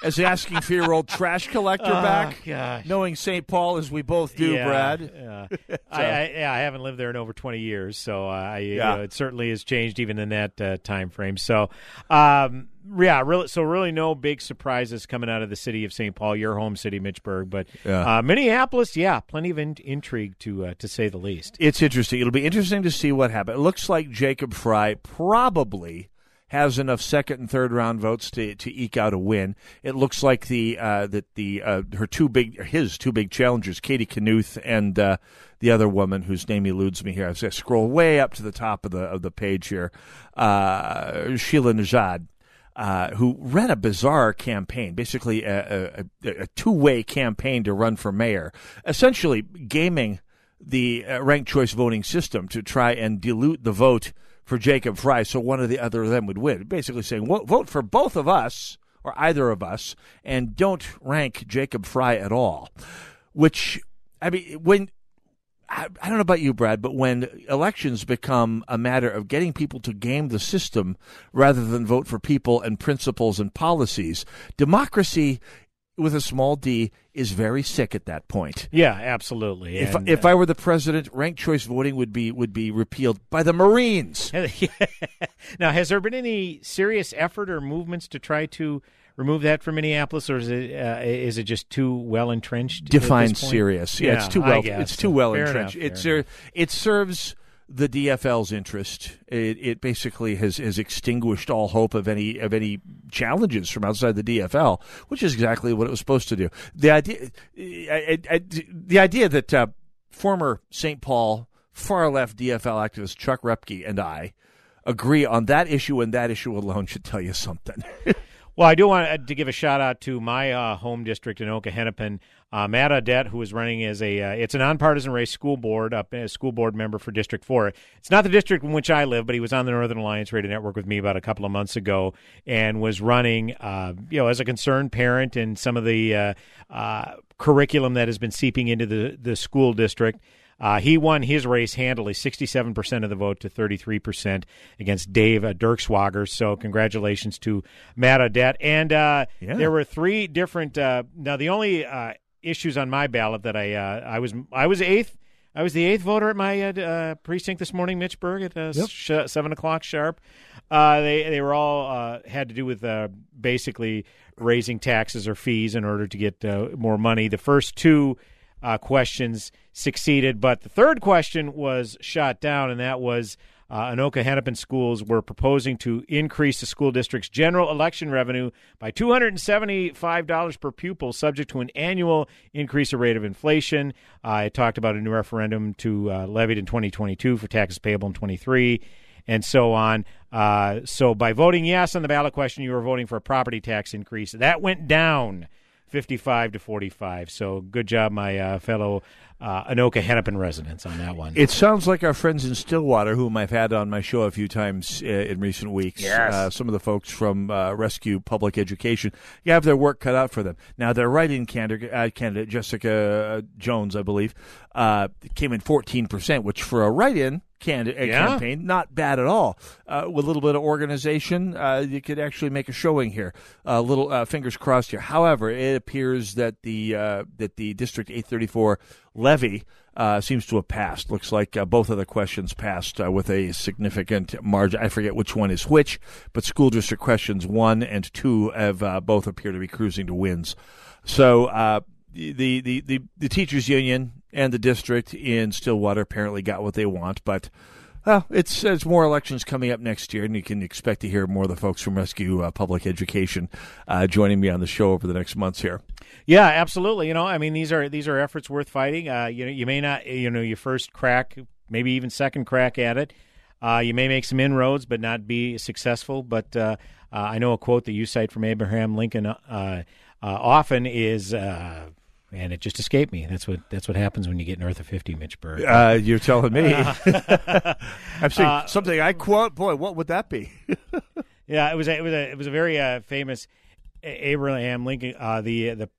as asking for your old trash collector Oh, back, gosh. knowing St. Paul as we both do, yeah, Brad. Yeah. (laughs) So- I, I, yeah, I haven't lived there in over 20 years, so I, you know, it certainly has changed even in that uh, time frame. So, um, yeah, really, so really no big surprises coming out of the city of St. Paul, your home city, Mitch Berg, but Yeah. uh, Minneapolis, yeah, plenty of in- intrigue to uh, to say the least. It's interesting. It'll be interesting to see what happens. It looks like Jacob Fry probably has enough second and third round votes to, to eke out a win. It looks like the uh, that the uh, her two big his two big challengers, Katie Knuth and uh, the other woman whose name eludes me here. I scroll way up to the top of the of the page here, uh, Sheila Nezhad. Uh, who ran a bizarre campaign, basically a, a, a two-way campaign to run for mayor, essentially gaming the uh, ranked choice voting system to try and dilute the vote for Jacob Fry, so one or the other of them would win. Basically saying, vote for both of us or either of us, and don't rank Jacob Fry at all. Which, I mean, when I, I don't know about you, Brad, but when elections become a matter of getting people to game the system rather than vote for people and principles and policies, democracy with a small d is very sick at that point. Yeah, absolutely. If And, if I were the president, ranked choice voting would be would be repealed by the Marines. (laughs) now, has there been any serious effort or movements to try to remove that from Minneapolis, or is it uh, is it just too well entrenched? Define serious. Yeah, it's too well. It's too well Fair entrenched. enough, uh, it serves the DFL's interest. It, it basically has, has extinguished all hope of any of any challenges from outside the DFL, which is exactly what it was supposed to do. The idea, I, I, I- the idea that uh, former St. Paul far left DFL activist Chuck Repke and I agree on that issue and that issue alone should tell you something. (laughs) Well, I do want uh, to give a shout out to my uh, home district in Anoka Hennepin, uh, Matt Audette, who is running as a uh, it's a nonpartisan race school board up a school board member for District Four. It's not the district in which I live, but he was on the Northern Alliance Radio Network with me about a couple of months ago and was running, uh, you know, as a concerned parent and some of the uh, uh, curriculum that has been seeping into the the school district. Uh, he won his race handily, 67% of the vote to 33% against Dave Dirkswager. So, congratulations to Matt Audette. And uh, Yeah. there were three different. Uh, now, the only uh, issues on my ballot that I uh, I was I was eighth. I was the eighth voter at my uh, uh, precinct this morning, Mitch Berg, at uh, sh- seven o'clock sharp. Uh, they they were all uh, had to do with uh, basically raising taxes or fees in order to get uh, more money. The first two uh, questions succeeded, but the third question was shot down, and that was uh, Anoka Hennepin schools were proposing to increase the school district's general election revenue by $275 per pupil, subject to an annual increase of rate of inflation. Uh, I talked about a new referendum to uh, levied in 2022 for taxes payable in 23 and so on. Uh, so by voting yes on the ballot question, you were voting for a property tax increase. That went down 55 to 45. So good job, my uh, fellow uh, Anoka Hennepin residents on that one. It sounds like our friends in Stillwater, whom I've had on my show a few times uh, in recent weeks. Yes. Uh, some of the folks from uh, Rescue Public Education you have their work cut out for them. Now, their write-in candidate, uh, candidate Jessica uh, Jones, I believe, uh, came in 14%, which for a write-in candidate Yeah. campaign, not bad at all. Uh, with a little bit of organization, uh, you could actually make a showing here. A little uh, fingers crossed here. However, it appears that the uh, that the District 834 levy uh, seems to have passed. Looks like uh, both of the questions passed uh, with a significant margin. I forget which one is which, but school district questions one and two have uh, both appear to be cruising to wins. So uh, the, the the the teachers union and the district in Stillwater apparently got what they want, but. Well, it's it's more elections coming up next year, and you can expect to hear more of the folks from Rescue uh, Public Education uh, joining me on the show over the next months here. Yeah, absolutely. You know, I mean, these are these are efforts worth fighting. Uh, you know, you may not, you know, your first crack, maybe even second crack at it. Uh, you may make some inroads, but not be successful. But uh, uh, I know a quote that you cite from Abraham Lincoln often is, and it just escaped me. That's what that's what happens when you get north of fifty, Mitch Berg. Uh, you're telling me. Uh, I'm saying uh, something I quote. Boy, what would that be? (laughs) Yeah, it was a, it was a it was a very uh, famous Abraham Lincoln. Uh, the the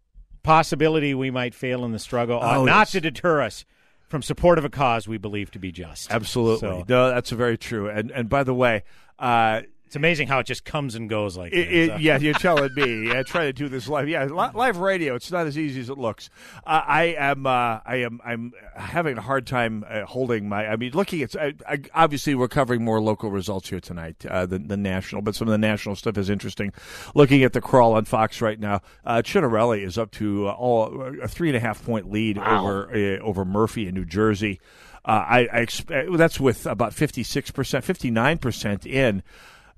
possibility we might fail in the struggle ought Oh, not yes. to deter us from support of a cause we believe to be just. Absolutely. So, No, that's very true. And and by the way, uh, it's amazing how it just comes and goes like It, that. it, So- yeah, you're (laughs) telling me. I try to do this live. Yeah, live radio. It's not as easy as it looks. Uh, I am. Uh, I am. I'm having a hard time uh, holding my. I mean, looking at. I, I, obviously, we're covering more local results here tonight uh, than the national, but some of the national stuff is interesting. Looking at the crawl on Fox right now, uh, Ciattarelli is up to uh, all a three and a half point lead over uh, over Murphy in New Jersey. Uh, I, I expect that's with about fifty six percent, fifty nine percent in.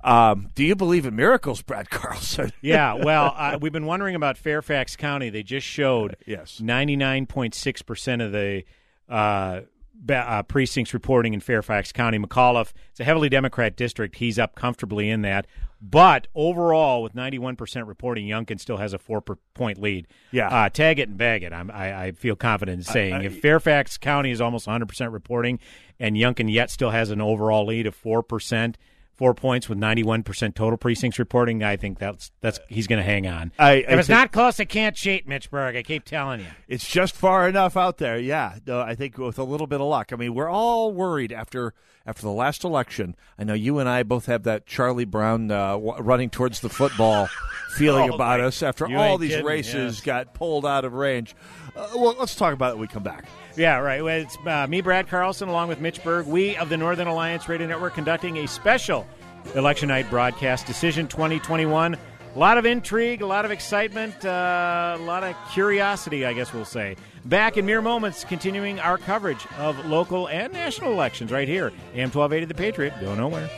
Um, do you believe in miracles, Brad (laughs) Carlson? yeah, well, (laughs) uh, we've been wondering about Fairfax County. They just showed yes, ninety nine point six percent of the uh, uh, precincts reporting in Fairfax County. McAuliffe, it's a heavily Democrat district. He's up comfortably in that. But overall, with ninety one percent reporting, Youngkin still has a four per point lead. Yeah. uh, tag it and bag it. I'm, I, I feel confident in saying I- if Fairfax County is almost one hundred percent reporting, and Youngkin yet still has an overall lead of four percent. Four points with ninety-one percent total precincts reporting. I think that's that's he's going to hang on. I- I if it's think- not close, it can't cheat, Mitch Berg. I keep telling you. It's just far enough out there. Yeah, no, I think with a little bit of luck. I mean, we're all worried after after the last election. I know you and I both have that Charlie Brown uh, running towards the football (laughs) feeling Oh, about my- us after all these kidding, races yes. got pulled out of range. Uh, well, let's talk about it when we come back. Yeah, right. Well, it's uh, me, Brad Carlson, along with Mitch Berg. We of the Northern Alliance Radio Network conducting a special election night broadcast, Decision 2021. A lot of intrigue, a lot of excitement, uh, a lot of curiosity, I guess we'll say. Back in mere moments, continuing our coverage of local and national elections right here. AM 1280 The Patriot. Go nowhere.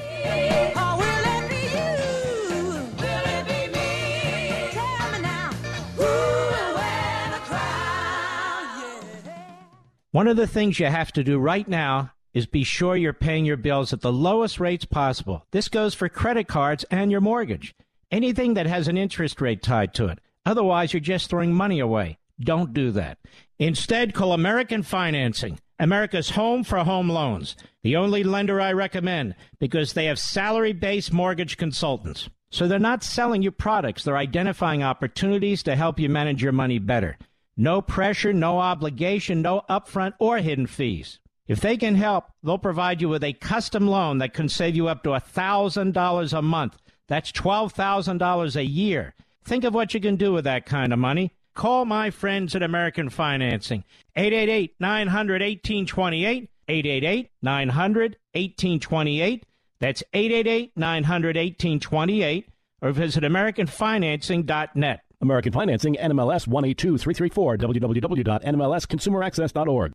One of the things you have to do right now is be sure you're paying your bills at the lowest rates possible. This goes for credit cards and your mortgage. Anything that has an interest rate tied to it. Otherwise, you're just throwing money away. Don't do that. Instead, call American Financing, America's home for home loans. The only lender I recommend because they have salary based mortgage consultants. So they're not selling you products, they're identifying opportunities to help you manage your money better. No pressure, no obligation, no upfront or hidden fees. If they can help, they'll provide you with a custom loan that can save you up to $1,000 a month. That's $12,000 a year. Think of what you can do with that kind of money. Call my friends at American Financing. 888 900 1828. 888 900 1828. That's 888 900 1828. Or visit AmericanFinancing.net. American Financing, NMLS 182334, www.nmlsconsumeraccess.org.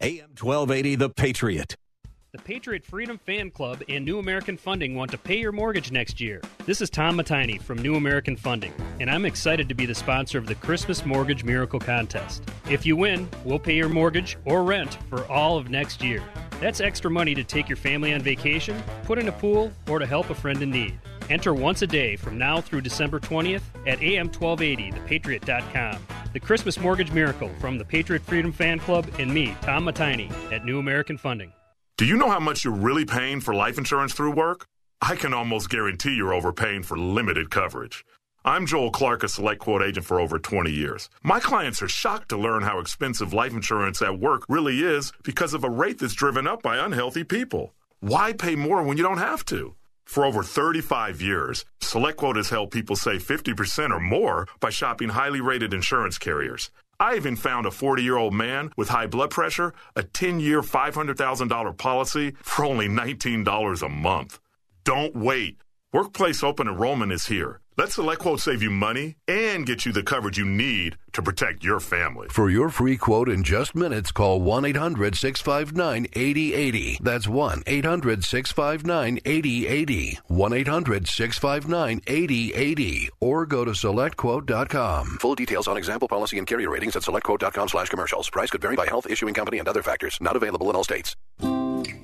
AM 1280, The Patriot. The Patriot Freedom Fan Club and New American Funding want to pay your mortgage next year. This is Tom Matini from New American Funding, and I'm excited to be the sponsor of the Christmas Mortgage Miracle Contest. If you win, we'll pay your mortgage or rent for all of next year. That's extra money to take your family on vacation, put in a pool, or to help a friend in need. Enter once a day from now through December 20th at am1280thepatriot.com. The Christmas Mortgage Miracle from the Patriot Freedom Fan Club and me, Tom Matini, at New American Funding. Do you know how much you're really paying for life insurance through work? I can almost guarantee you're overpaying for limited coverage. I'm Joel Clark, a select quote agent for over 20 years. My clients are shocked to learn how expensive life insurance at work really is because of a rate that's driven up by unhealthy people. Why pay more when you don't have to? For over 35 years, SelectQuote has helped people save 50% or more by shopping highly rated insurance carriers. I even found a 40 year old man with high blood pressure a 10 year, $500,000 policy for only $19 a month. Don't wait. Workplace open enrollment is here. Let SelectQuote save you money and get you the coverage you need to protect your family. For your free quote in just minutes, call 1 800 659 8080. That's 1 800 659 8080. 1 800 659 8080. Or go to selectquote.com. Full details on example policy and carrier ratings at selectquote.com slash commercials. Price could vary by health, issuing company, and other factors. Not available in all states.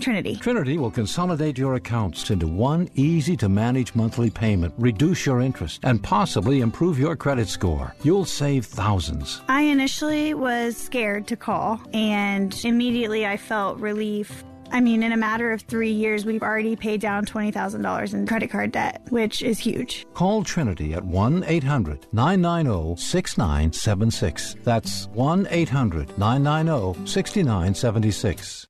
Trinity. Trinity will consolidate your accounts into one easy to manage monthly payment, reduce your interest, and possibly improve your credit score. You'll save thousands. I initially was scared to call and immediately I felt relief. I mean, in a matter of three years, we've already paid down $20,000 in credit card debt, which is huge. Call Trinity at 1 800 990 6976. That's 1 800 990 6976.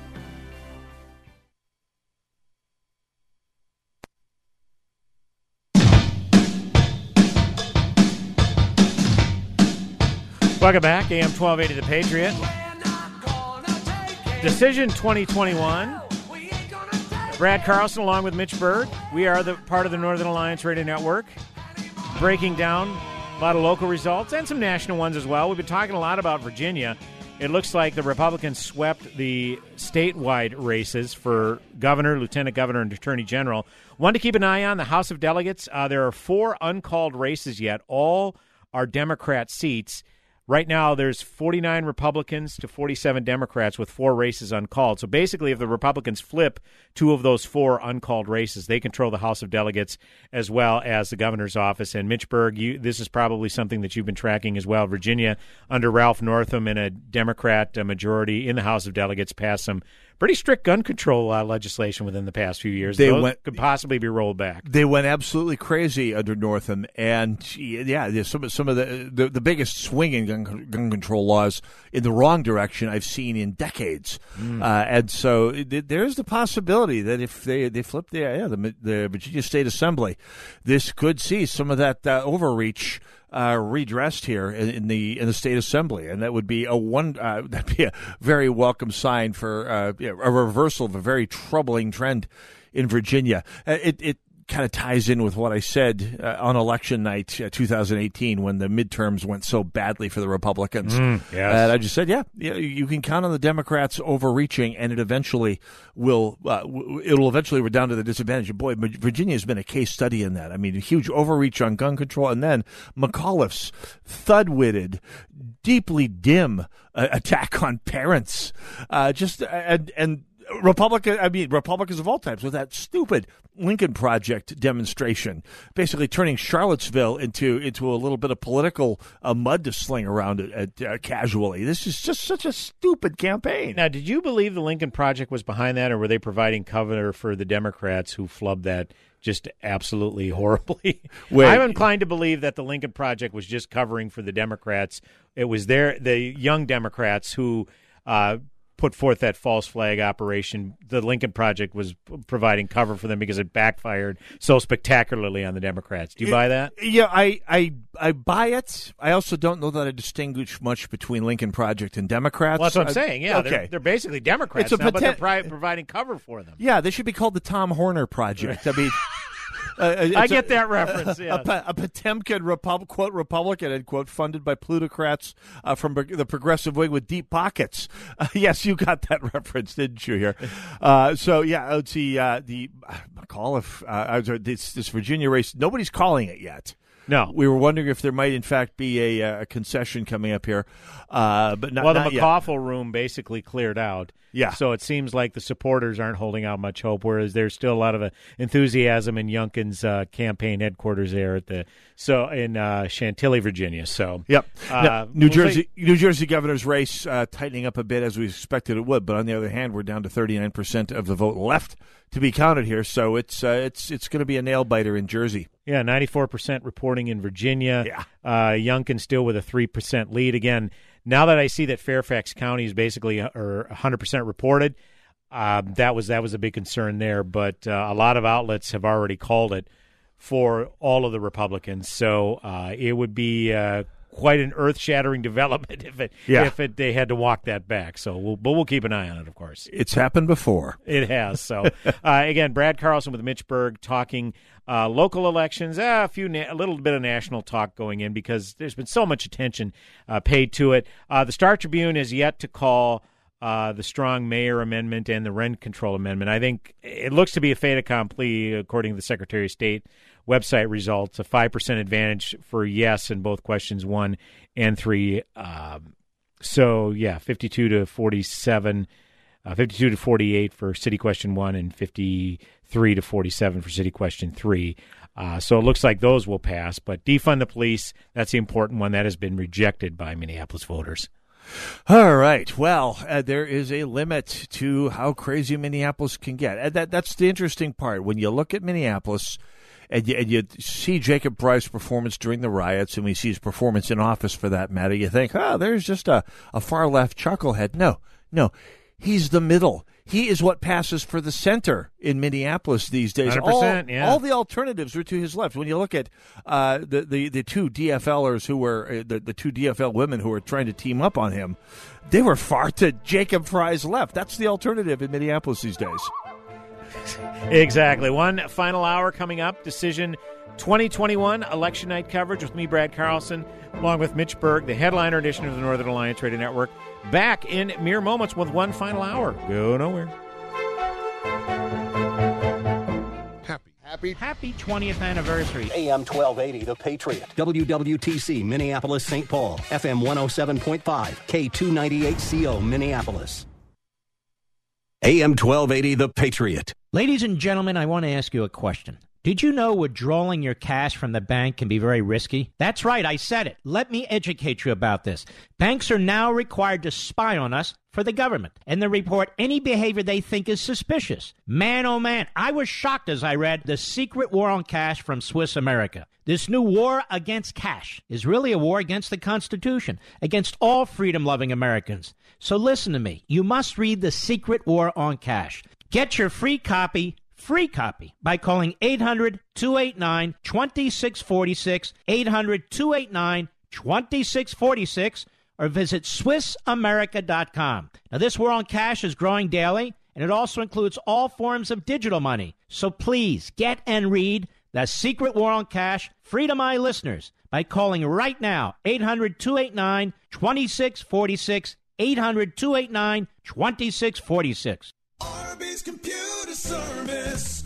Welcome back, AM 1280 The Patriot. Decision 2021. Brad Carlson along with Mitch Berg. We are the part of the Northern Alliance Radio Network, breaking down a lot of local results and some national ones as well. We've been talking a lot about Virginia. It looks like the Republicans swept the statewide races for governor, lieutenant governor, and attorney general. One to keep an eye on the House of Delegates. Uh, there are four uncalled races yet. All are Democrat seats. Right now, there's 49 Republicans to 47 Democrats with four races uncalled. So basically, if the Republicans flip two of those four uncalled races, they control the House of Delegates as well as the governor's office. And Mitch Berg, you, this is probably something that you've been tracking as well. Virginia, under Ralph Northam and a Democrat majority in the House of Delegates, passed some pretty strict gun control uh, legislation within the past few years. They Those went- could possibly be rolled back. They went absolutely crazy under Northam, and yeah, some some of the the, the biggest swing in gun, gun control laws in the wrong direction I've seen in decades. Mm. Uh, and so th- there's the possibility that if they they flip the yeah the, the Virginia State Assembly, this could see some of that uh, overreach. Uh, redressed here in, the in the state assembly, and that would be a one uh, (laughs) that'd be a very welcome sign for uh, a reversal of a very troubling trend in Virginia. Uh, it, it kind of ties in with what I said uh, on election night, uh, 2018, when the midterms went so badly for the Republicans. Mm, yes. And I just said, yeah, yeah, you can count on the Democrats overreaching, and it eventually will. Uh, it'll eventually redound to the disadvantage. And boy, Virginia has been a case study in that. I mean, a huge overreach on gun control, and then McAuliffe's thud-witted, deeply dim uh, attack on parents. Uh, just and and Republican, I mean, Republicans of all types with that stupid Lincoln Project demonstration, basically turning Charlottesville into into a little bit of political uh, mud to sling around it uh, casually. This is just such a stupid campaign. Now, did you believe the Lincoln Project was behind that, or were they providing cover for the Democrats who flubbed that just absolutely horribly. (laughs) Wait. I'm inclined to believe that the Lincoln Project was just covering for the Democrats. It was their the young Democrats who uh, put forth that false flag operation. The Lincoln Project was providing cover for them because it backfired so spectacularly on the Democrats. Do you buy that? Yeah, I, I I buy it. I also don't know that I distinguish much between Lincoln Project and Democrats. Well, that's what I'm I, saying. Yeah, okay. they're, they're basically Democrats It's a now, but they're pri- providing cover for them. Yeah, they should be called the Tom Horner Project. I mean. (laughs) Uh, I get a- that reference, (laughs) A, a, a Potemkin Repub- quote Republican end quote funded by plutocrats uh, from the progressive wing with deep pockets. (laughs) Uh, yes, you got that (laughs) reference, didn't you? Here, uh, so yeah, let's see uh, the McAuliffe. Uh, this this Virginia race. Nobody's calling it yet. No, we were wondering if there might in fact be a, a concession coming up here, uh, but not, well, the not yet. Room basically cleared out. Yeah. So it seems like the supporters aren't holding out much hope, whereas there's still a lot of uh, enthusiasm in Youngkin's uh, campaign headquarters there at the so in uh, Chantilly, Virginia. So Yep. uh, Now, New we'll Jersey, New Jersey governor's race uh, tightening up a bit as we expected it would, but on the other hand, we're down to 39 percent of the vote left to be counted here, so it's uh, it's it's going to be a nail biter in Jersey. Yeah, ninety-four percent reporting in Virginia. Yeah, uh, Youngkin still with a three percent lead. Again, now that I see that Fairfax County is basically uh, or hundred percent reported, uh, that was that was a big concern there. But uh, a lot of outlets have already called it for all of the Republicans, so uh, it would be. Quite an earth-shattering (laughs) development if it Yeah. if it, they had to walk that back. So, we'll, but we'll keep an eye on it, of course. It's happened before. It has. So, (laughs) uh, again, Brad Carlson with Mitch Berg talking uh, local elections, uh, a few, na- a little bit of national talk going in because there's been so much attention uh, paid to it. Uh, the Star Tribune has yet to call uh, the strong mayor amendment and the rent control amendment. I think it looks to be a fait accompli, according to the Secretary of State website results. A five percent advantage for yes in both questions one and three. Um, so yeah, fifty-two to forty-seven. Uh, 52 to 48 for city question one and 53 to 47 for city question three. Uh, so it looks like those will pass, but defund the police, that's the important one. That has been rejected by Minneapolis voters. All right. Well, uh, there is a limit to how crazy Minneapolis can get. And that that's the interesting part. When you look at Minneapolis and you, and you see Jacob Fry's performance during the riots, and we see his performance in office for that matter, you think, oh, there's just a, a far left chucklehead. No, no. He's the middle. He is what passes for the center in Minneapolis these days. 100%, all, yeah. all the alternatives are to his left. When you look at uh, the, the the two DFLers who were uh, the the two DFL women who were trying to team up on him, they were far to Jacob Fry's left. That's the alternative in Minneapolis these days. Exactly. One final hour coming up. Decision 2021 election night coverage with me, Brad Carlson, along with Mitch Berg, the headliner edition of the Northern Alliance Radio Network. Back in mere moments with one final hour. Go nowhere. Happy happy 20th anniversary. AM 1280, The Patriot. WWTC, Minneapolis, St. Paul. FM 107.5. K298CO, Minneapolis. AM 1280, The Patriot. Ladies and gentlemen, I want to ask you a question. Did you know withdrawing your cash from the bank can be very risky? That's right, I said it. Let me educate you about this. Banks are now required to spy on us for the government and they report any behavior they think is suspicious. Man, oh man, I was shocked as I read The Secret War on Cash from Swiss America. This new war against cash is really a war against the Constitution, against all freedom loving Americans. So listen to me. You must read The Secret War on Cash. Get your free copy free copy by calling 800 289 2646, 800 289 2646, or visit SwissAmerica.com. Now, this war on cash is growing daily, and it also includes all forms of digital money. So please get and read The Secret War on Cash, free to my listeners, by calling right now 800 289 2646, 800 289 2646. Arby's Computer Service.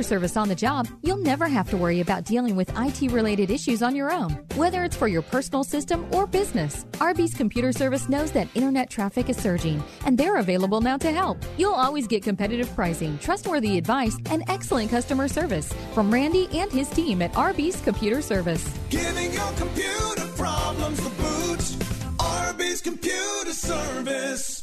Service on the job, you'll never have to worry about dealing with IT related issues on your own, whether it's for your personal system or business. Arby's Computer Service knows that internet traffic is surging, and they're available now to help. You'll always get competitive pricing, trustworthy advice, and excellent customer service from Randy and his team at Arby's Computer Service. Giving your computer problems the boot. Arby's Computer Service.